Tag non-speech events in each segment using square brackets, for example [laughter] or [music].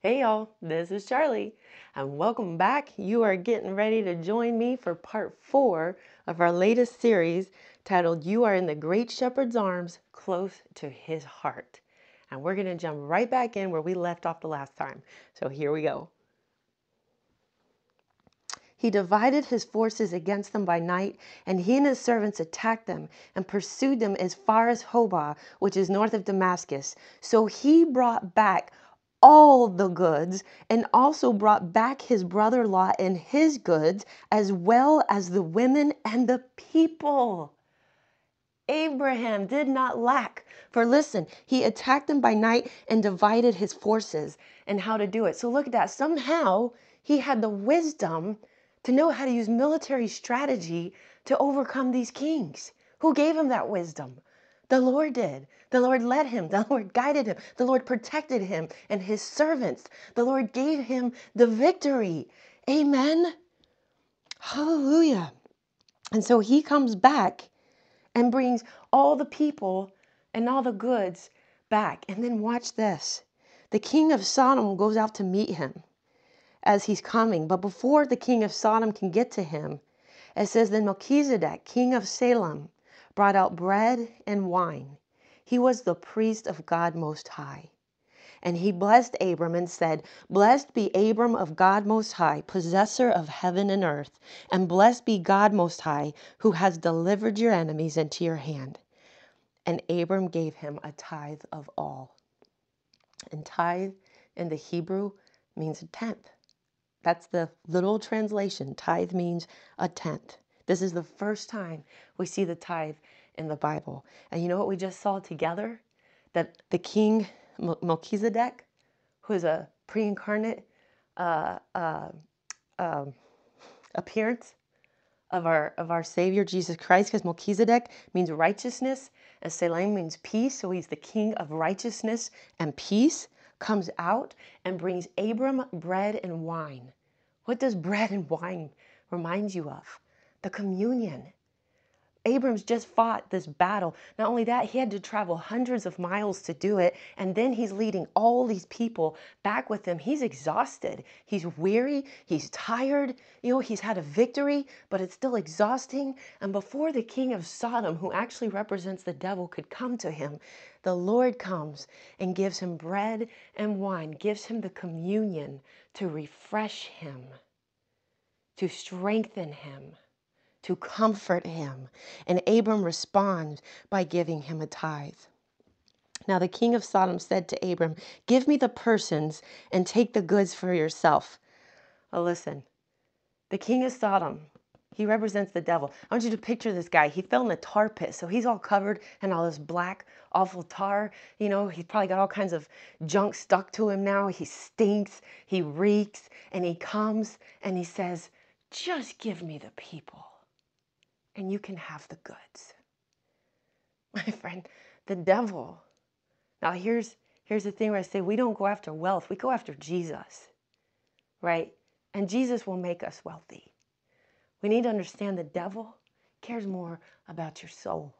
Hey y'all, this is Charlie, and welcome back. You are getting ready to join me for part four of our latest series titled You Are in the Great Shepherd's Arms, Close to His Heart. And we're going to jump right back in where we left off the last time. So here we go. He divided his forces against them by night, and he and his servants attacked them and pursued them as far as Hobah, which is north of Damascus. So he brought back all the goods and also brought back his brother Lot and his goods, as well as the women and the people. Abraham did not lack. For listen, he attacked them by night and divided his forces and how to do it. So look at that. Somehow he had the wisdom to know how to use military strategy to overcome these kings. Who gave him that wisdom? The Lord did. The Lord led him. The Lord guided him. The Lord protected him and his servants. The Lord gave him the victory. Amen. Hallelujah. And so he comes back and brings all the people and all the goods back. And then watch this the king of Sodom goes out to meet him as he's coming. But before the king of Sodom can get to him, it says, Then Melchizedek, king of Salem, brought out bread and wine. He was the priest of God Most High. And he blessed Abram and said, Blessed be Abram of God Most High, possessor of heaven and earth, and blessed be God Most High, who has delivered your enemies into your hand. And Abram gave him a tithe of all. And tithe in the Hebrew means a tenth. That's the literal translation. Tithe means a tenth. This is the first time we see the tithe in the Bible. And you know what we just saw together? That the king Melchizedek, who is a pre incarnate uh, uh, uh, appearance of our, of our Savior Jesus Christ, because Melchizedek means righteousness and Salem means peace. So he's the king of righteousness and peace, comes out and brings Abram bread and wine. What does bread and wine remind you of? The communion. Abrams just fought this battle. Not only that, he had to travel hundreds of miles to do it. And then he's leading all these people back with him. He's exhausted. He's weary. He's tired. You know, he's had a victory, but it's still exhausting. And before the king of Sodom, who actually represents the devil, could come to him, the Lord comes and gives him bread and wine, gives him the communion to refresh him, to strengthen him to comfort him. And Abram responds by giving him a tithe. Now the king of Sodom said to Abram, Give me the persons and take the goods for yourself. Oh, listen, the king of Sodom, he represents the devil. I want you to picture this guy. He fell in a tar pit, so he's all covered in all this black, awful tar. You know, he's probably got all kinds of junk stuck to him now. He stinks, he reeks, and he comes and he says, Just give me the people and you can have the goods. [laughs] My friend, the devil. Now here's here's the thing where I say we don't go after wealth, we go after Jesus. Right? And Jesus will make us wealthy. We need to understand the devil cares more about your soul.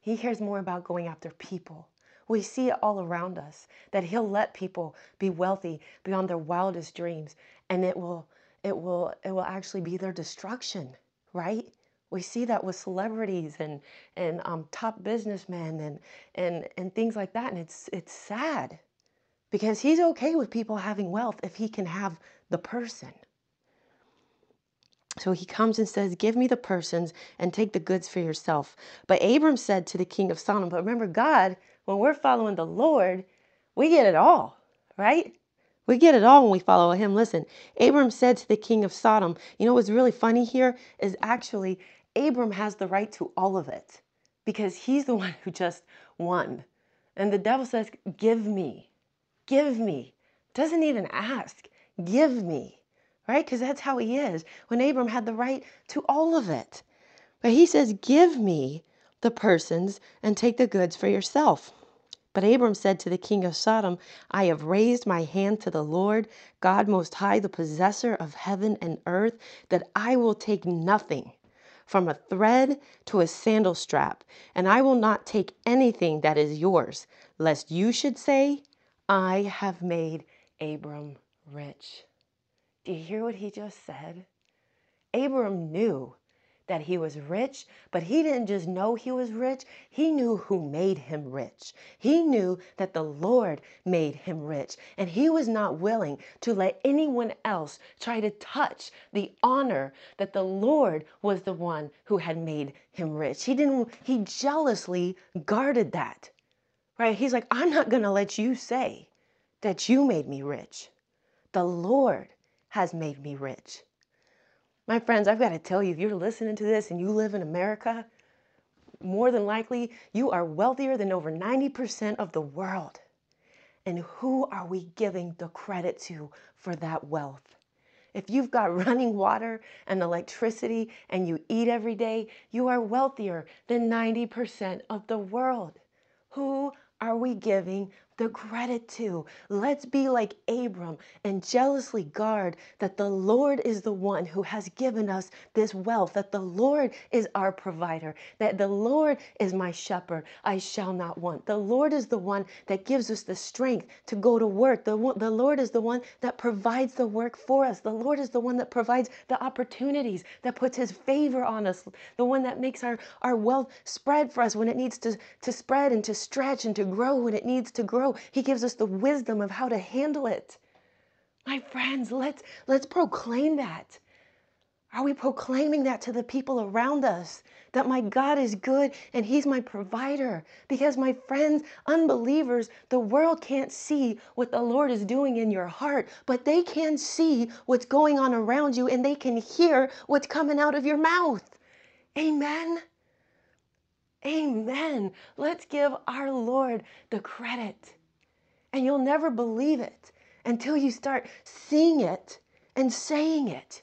He cares more about going after people. We see it all around us that he'll let people be wealthy beyond their wildest dreams and it will it will it will actually be their destruction, right? We see that with celebrities and and um, top businessmen and and and things like that, and it's it's sad because he's okay with people having wealth if he can have the person. So he comes and says, Give me the persons and take the goods for yourself. But Abram said to the king of Sodom, But remember, God, when we're following the Lord, we get it all, right? We get it all when we follow him. Listen, Abram said to the king of Sodom, You know what's really funny here is actually Abram has the right to all of it because he's the [laughs] one who just won. And the devil says, Give me, give me. Doesn't even ask, give me, right? Because that's how he is. When Abram had the right to all of it. But he says, Give me the persons and take the goods for yourself. But Abram said to the king of Sodom, I have raised my hand to the Lord, God Most High, the possessor of heaven and earth, that I will take nothing from a thread to a sandal strap, and I will not take anything that is yours, lest you should say, I have made Abram rich. Do you hear what he just said? Abram knew that he was rich, but he didn't just know he was rich, he knew who made him rich. He knew that the Lord made him rich, and he was not willing to let anyone else try to touch the honor that the Lord was the one who had made him rich. He didn't he jealously guarded that. Right? He's like, "I'm not going to let you say that you made me rich. The Lord has made me rich." My friends, I've got to tell you, if you're listening to this and you live in America, more than likely you are wealthier than over 90% of the world. And who are we giving the credit to for that wealth? If you've got [laughs] running water and electricity and you eat every day, you are wealthier than 90% of the world. Who are we giving the to. Let's be like Abram and jealously guard that the Lord is the one who has given us this wealth, that the Lord is our provider, that the Lord is my shepherd. I shall not want. The Lord is the one that gives us the strength to go to work. The, the Lord is the one that provides the work for us. The Lord is the one that provides the opportunities, that puts his favor on us, the one that makes our, our wealth spread for us when it needs to, to spread and to stretch and to grow when it needs to grow grow. He gives us the wisdom of how to handle it. My friends, let's let's proclaim that. Are we proclaiming that to the people around us? That my God is good and He's my provider. Because, my friends, unbelievers, the world can't see what the Lord is doing in your heart, but they can see what's going on around you and they can hear what's coming out of your mouth. Amen. Amen. Let's give our Lord the credit. And you'll never believe it until you start seeing it and saying it.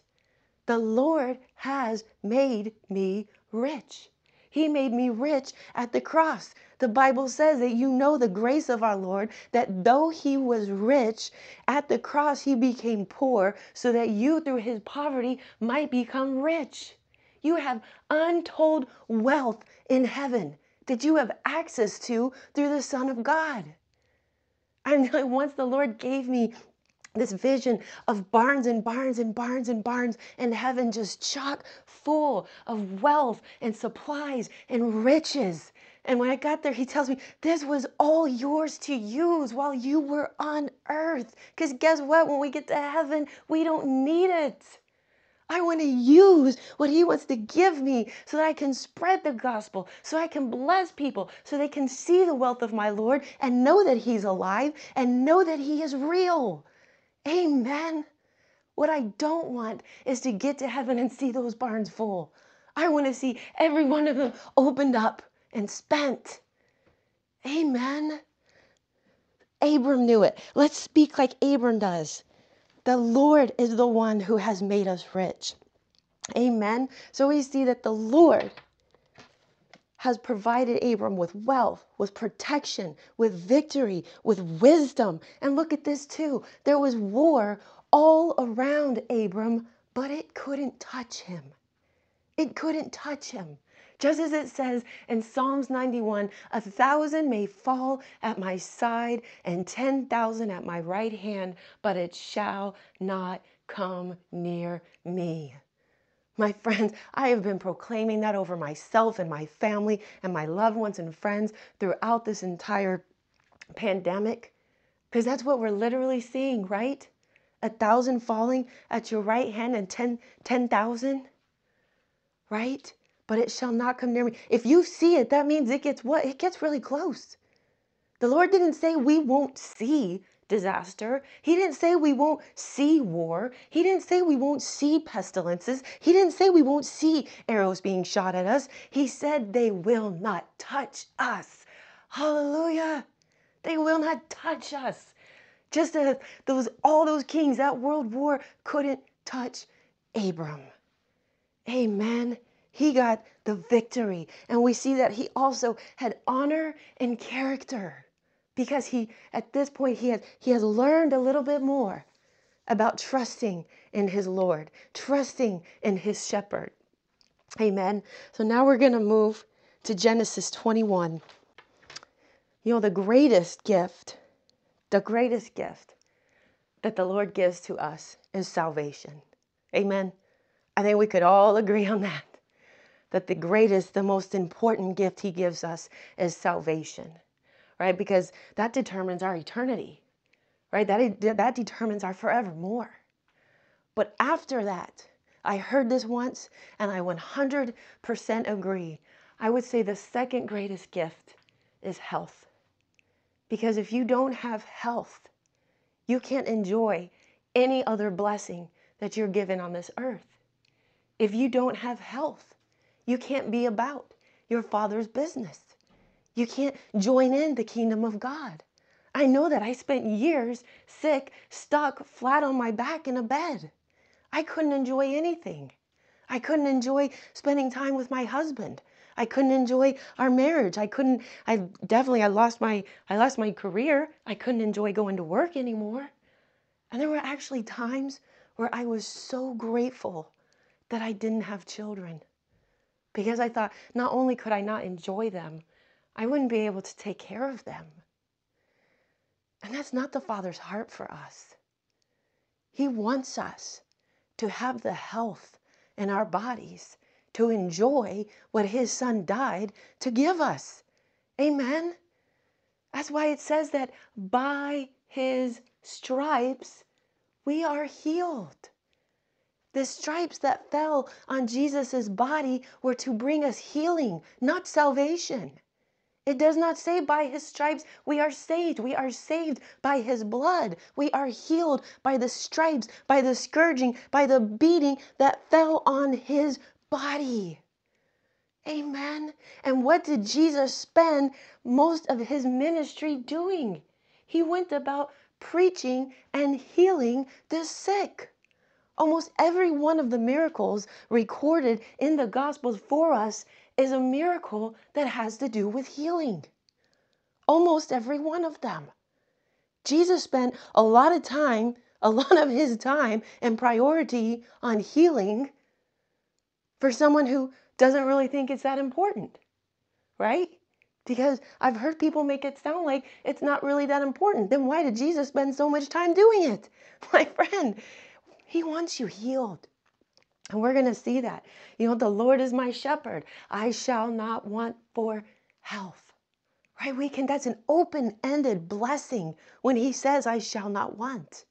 The Lord has made me rich. He made me rich at the cross. The Bible says that you know the grace of our Lord, that though he was rich, at the cross he became poor, so that you through his poverty might become rich. You have untold wealth in heaven that you have access to through the Son of God. And [laughs] once the Lord gave me this vision of barns and barns and barns and barns in heaven just chock full of wealth and supplies and riches. And when I got there, he tells me this was all yours to use while you were on earth. Because guess what? When we get to heaven, we don't need it. I want to use what He wants to give me so that I can spread the gospel, so I can bless people, so they can see the wealth of my Lord and know that He's alive and know that He is real. Amen. What I don't want is to get to heaven and see those barns full. I want to see every one of them opened up and spent. Amen. Abram knew it. Let's speak like Abram does. The Lord is the one who has made us rich. Amen. So we see that the Lord has provided Abram with wealth, with protection, with victory, with wisdom. And look at this too. There was war all around Abram, but it couldn't touch him. It couldn't touch him. Just as it says in Psalms 91 a thousand may fall at my side and 10,000 at my right hand, but it shall not come near me. My friends, I have been proclaiming that over myself and my family and my loved ones and friends throughout this entire pandemic because that's what we're literally seeing, right? A thousand falling at your right hand and 10,000, 10, right? But it shall not come near me. If you see it, that means it gets what? It gets really close. The Lord didn't say we won't see disaster. He didn't say we won't see war. He didn't say we won't see pestilences. He didn't say we won't see arrows being shot at us. He said they will not touch us. Hallelujah. They will not touch us. Just as those all those kings, that world war couldn't touch Abram. Amen he got the victory. And we see that he also had honor and character because he at this point he has he has learned a little bit more about trusting in his Lord, trusting in his shepherd. Amen. So now we're going to move to Genesis 21. You know, the greatest gift, the greatest gift that the Lord gives to us is salvation. Amen. I think we could all [laughs] agree on that. That the greatest, the most important gift He gives us is salvation, right? Because that determines our eternity, right? That, that determines our forevermore. But after that, I heard this once and I 100% agree. I would say the second greatest gift is health. Because if you don't have health, you can't enjoy any other blessing that you're given on this earth. If you don't have health, you can't be about your Father's business. You can't join in the kingdom of God. I know that I spent years sick, stuck flat on my back in a bed. I couldn't enjoy anything. I couldn't enjoy spending time with my husband. I couldn't enjoy our marriage. I couldn't I definitely I lost my I lost my career. I couldn't enjoy going to work anymore. And there were actually times where I was so grateful that I didn't have children. Because I thought not only could I not enjoy them, I wouldn't be able to take care of them. And that's not the Father's heart for us. He wants us to have the health in our bodies to enjoy what his son died to give us. Amen. That's why it says that by his stripes we are healed. The stripes that fell on Jesus' body were to bring us healing, not salvation. It does not say by his stripes we are saved. We are saved by his blood. We are healed by the stripes, by the scourging, by the beating that fell on his body. Amen. And what did Jesus spend most of his ministry doing? He went about preaching and healing the sick. Almost every one of the miracles recorded in the Gospels for us is a miracle that has to do with healing. Almost every one of them. Jesus spent a lot of time, a lot of his time and priority on healing for someone who doesn't really think it's that important, right? Because I've heard people make it sound like it's not really that important. Then why did Jesus spend so much time doing it? [laughs] My friend, He wants you healed. And we're going to see that. You know, the Lord is my shepherd. I shall not want for health. Right? We can, that's an open ended blessing when He says, I shall not want.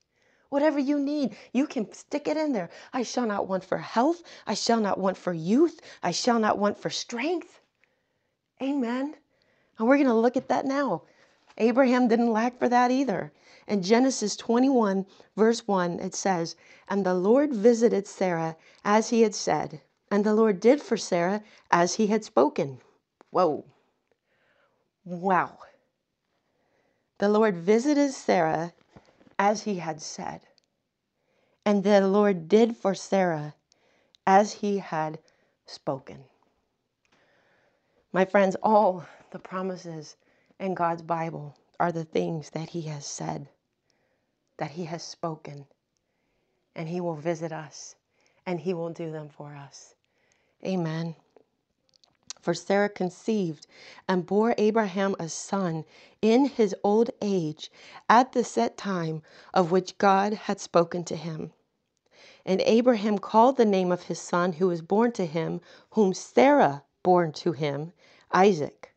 Whatever you need, you can stick it in there. I shall not want for health. I shall not want for youth. I shall not want for strength. Amen. And we're going to look at that now. Abraham didn't lack for that either. In Genesis 21, verse 1, it says, And the Lord visited Sarah as he had said, and the Lord did for Sarah as he had spoken. Whoa. Wow. The Lord visited Sarah as he had said. And the Lord did for Sarah as he had spoken. My friends, all the promises in God's Bible are the things that he has said, that he has spoken, and he will visit us and he will do them for us. Amen. For Sarah conceived and bore Abraham a son in his old age at the set time of which God had spoken to him. And Abraham called the name of his son who was born to him, whom Sarah bore to him, Isaac.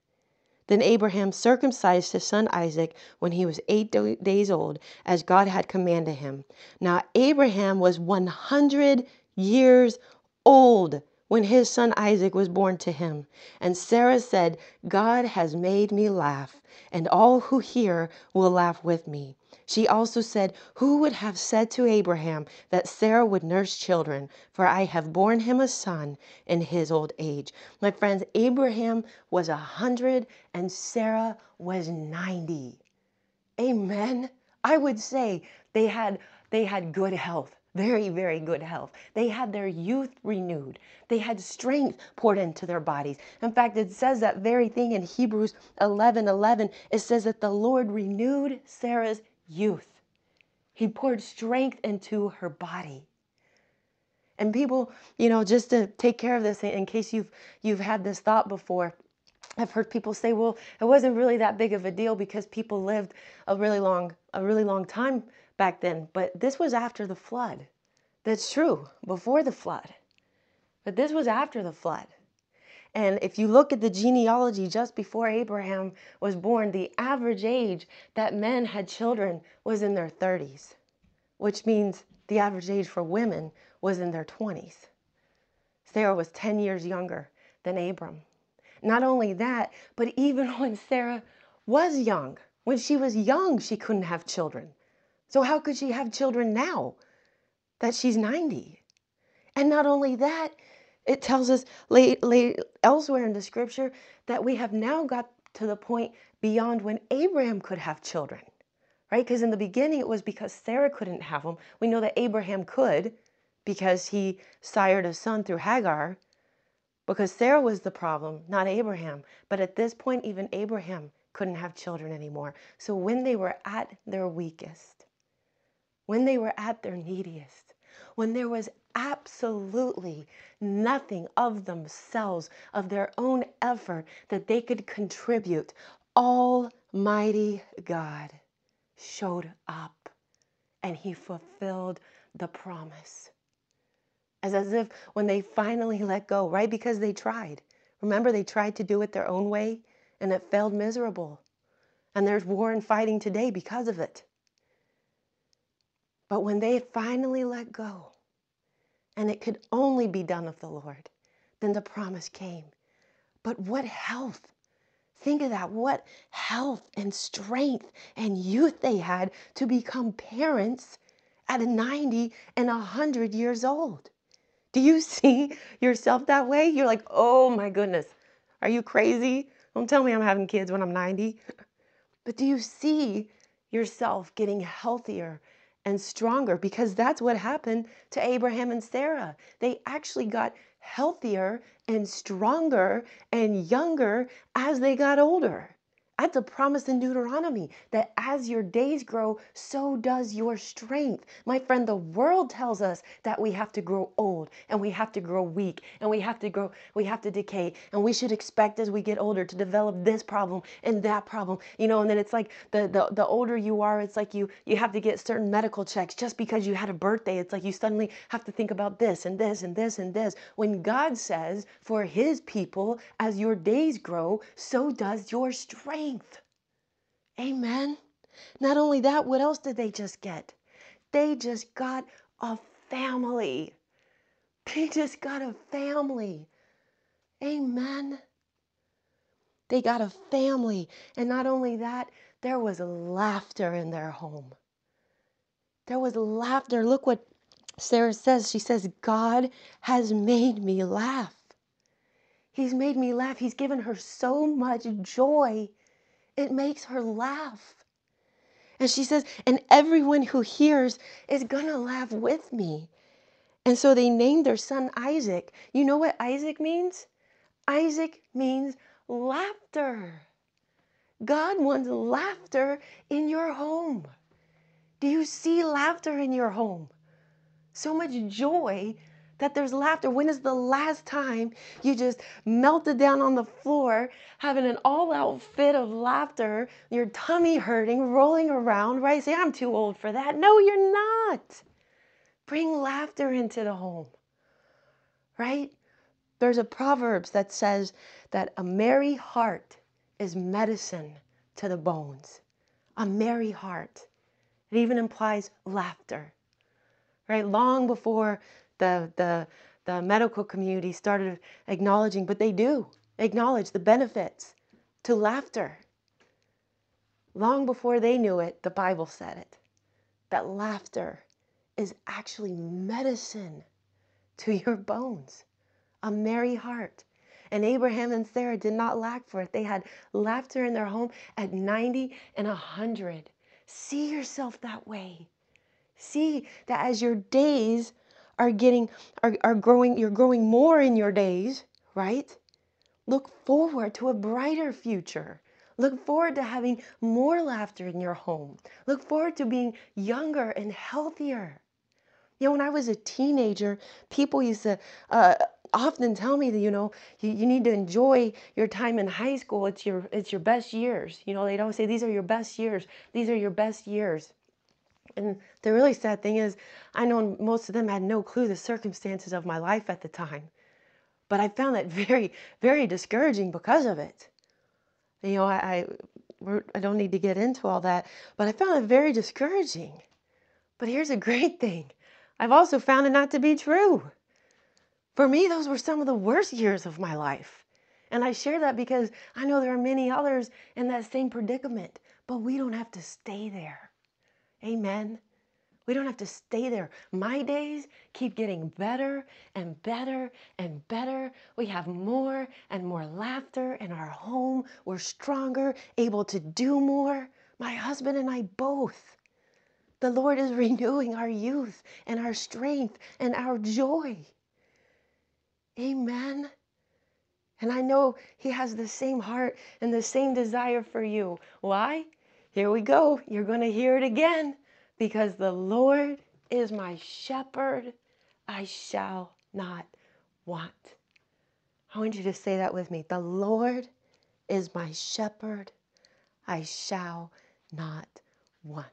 Then Abraham circumcised his son Isaac when he was eight days old, as God had commanded him. Now Abraham was 100 years old when his son Isaac was born to him. And Sarah said, God has made me laugh, and all who hear will laugh with me. She also said, Who would have said to Abraham that Sarah would nurse children? For I have borne him a son in his old age. My friends, Abraham was a hundred and Sarah was 90. Amen. I would say they had they had good health very, very good health. They had their youth renewed. They had strength poured into their bodies. In fact, it says that very thing in Hebrews 11 11. It says that the Lord renewed Sarah's youth. He poured strength into her body. And people, you know, just to take care of this in case you've you've had this thought before, I've heard people say, well, it wasn't really that big of a deal because people lived a really long, a really long time back then. But this was after the flood. That's true, before the flood. But this was after the flood. And if you look at the genealogy just before Abraham was born, the average age that men had children was in their 30s, which means the average age for women was in their 20s. Sarah was 10 years younger than Abram. Not only that, but even [laughs] when Sarah was young, when she was young, she couldn't have children. So, how could she have children now that she's 90? And not only that, it tells us elsewhere in the scripture that we have now got to the point beyond when Abraham could have children, right? Because in the beginning it was because Sarah couldn't have them. We know that Abraham could because he sired a son through Hagar, because Sarah was the problem, not Abraham. But at this point, even Abraham couldn't have children anymore. So when they were at their weakest, when they were at their neediest, when there was absolutely nothing of themselves, of their own effort that they could contribute, Almighty God showed up and He fulfilled the promise. As, as if when they finally let go, right? Because they tried. Remember, they tried to do it their own way and it failed miserable. And there's war and fighting today because of it. But when they finally let go, and it could only be done of the Lord. Then the promise came. But what health! Think of that. What health and strength and youth they had to become parents at 90 and 100 years old. Do you [laughs] see yourself that way? You're like, oh my goodness, are you crazy? Don't tell me I'm having kids when I'm 90. But do you see yourself getting healthier and stronger because that's what happened to Abraham and Sarah. They actually got healthier and stronger and younger as they got older. That's a promise in Deuteronomy that as your days grow, so does your strength. My friend, the world tells us that we have to grow old and we have to grow weak and we have to grow, we have to decay and we should expect as we get older to develop this problem and that problem. You know, and then it's like the the, the older you are, it's like you you have to get certain medical checks just because you had a birthday. It's like you suddenly have to think about this and this and this and this. When God says for his people, as your days grow, so does your strength strength. Amen. Not only that, what else did they just get? They just got a family. They just got a family. Amen. They got a family. And not only that, there was laughter in their home. There was laughter. Look what Sarah says. She says, God has made me laugh. He's made me laugh. He's given her so much joy it makes her laugh. And she says, and everyone who hears is going to laugh with me. And so they named their son Isaac. You know what Isaac means? Isaac means laughter. God wants laughter in your home. Do you see laughter in your home? So much joy that there's laughter. When is the last time you just melted down on the floor, having an all out fit of laughter, your tummy hurting, rolling around, right? Say, I'm too old for that. No, you're not. Bring laughter into the home, right? There's a Proverbs that says that a merry heart is medicine to the bones. A merry heart. It even implies laughter, right? Long before the, the, the medical community started acknowledging, but they do acknowledge the benefits to laughter. Long before they knew it, the Bible said it that laughter is actually medicine to [laughs] your bones, a merry heart. And Abraham and Sarah did not lack for it. They had laughter in their home at 90 and 100. See yourself that way. See that as your days are getting are, are growing you're growing more in your days right look forward to a brighter future look forward to having more laughter in your home look forward to being younger and healthier you know when i was a teenager people used to uh, often tell me that you know you, you need to enjoy your time in high school. It's your it's your best years. You know, they don't say these are your best years. These are your best years. And the really sad thing is, I know most of them had no clue the circumstances of my life at the time. But I found that [laughs] very, very discouraging because of it. You know, I, I, I don't need to get into all that, but I found it very discouraging. But here's a [laughs] great thing I've also found it not to be true. For me, those were some of the worst years of my life. And I share that because I know there are many others in that same predicament, but we don't have to stay there. Amen. We don't have to stay there. My days keep getting better and better and better. We have more and more laughter in our home. We're stronger, able to do more. My husband and I both. The Lord is [laughs] renewing our youth and our strength and our joy. Amen. And I know He has the same heart and the same desire for you. Why? Here we go. You're going to hear it again. Because the Lord is my shepherd, I shall not want. I want you to say that with me. The Lord is my shepherd, I shall not want.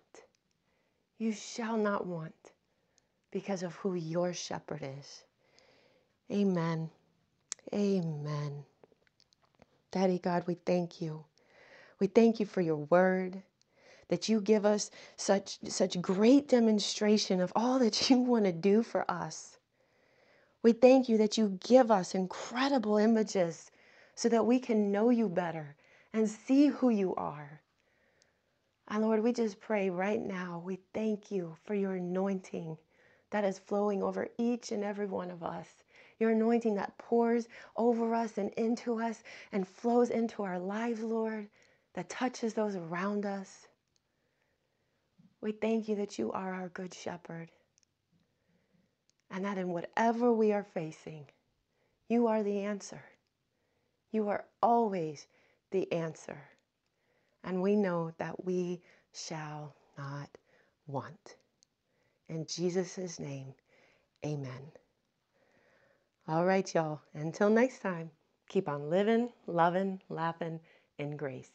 You shall not want because of who your shepherd is. Amen. Amen. Daddy God, we thank you. We thank you for your word that you give us such such great demonstration of all that [laughs] you want to do for us. We thank you that you give us incredible images so that we can know you better and see who you are. And Lord, we just pray right now, we thank you for your anointing that is flowing over each and every one of us. Your anointing that pours over us and into us and flows into our lives, Lord, that touches those around us. We thank you that you are our good shepherd. And that in whatever we are facing, you are the answer. You are always the answer. And we know that we shall not want. In Jesus' name, amen. All right, y'all. Until next time, keep on living, loving, laughing in grace.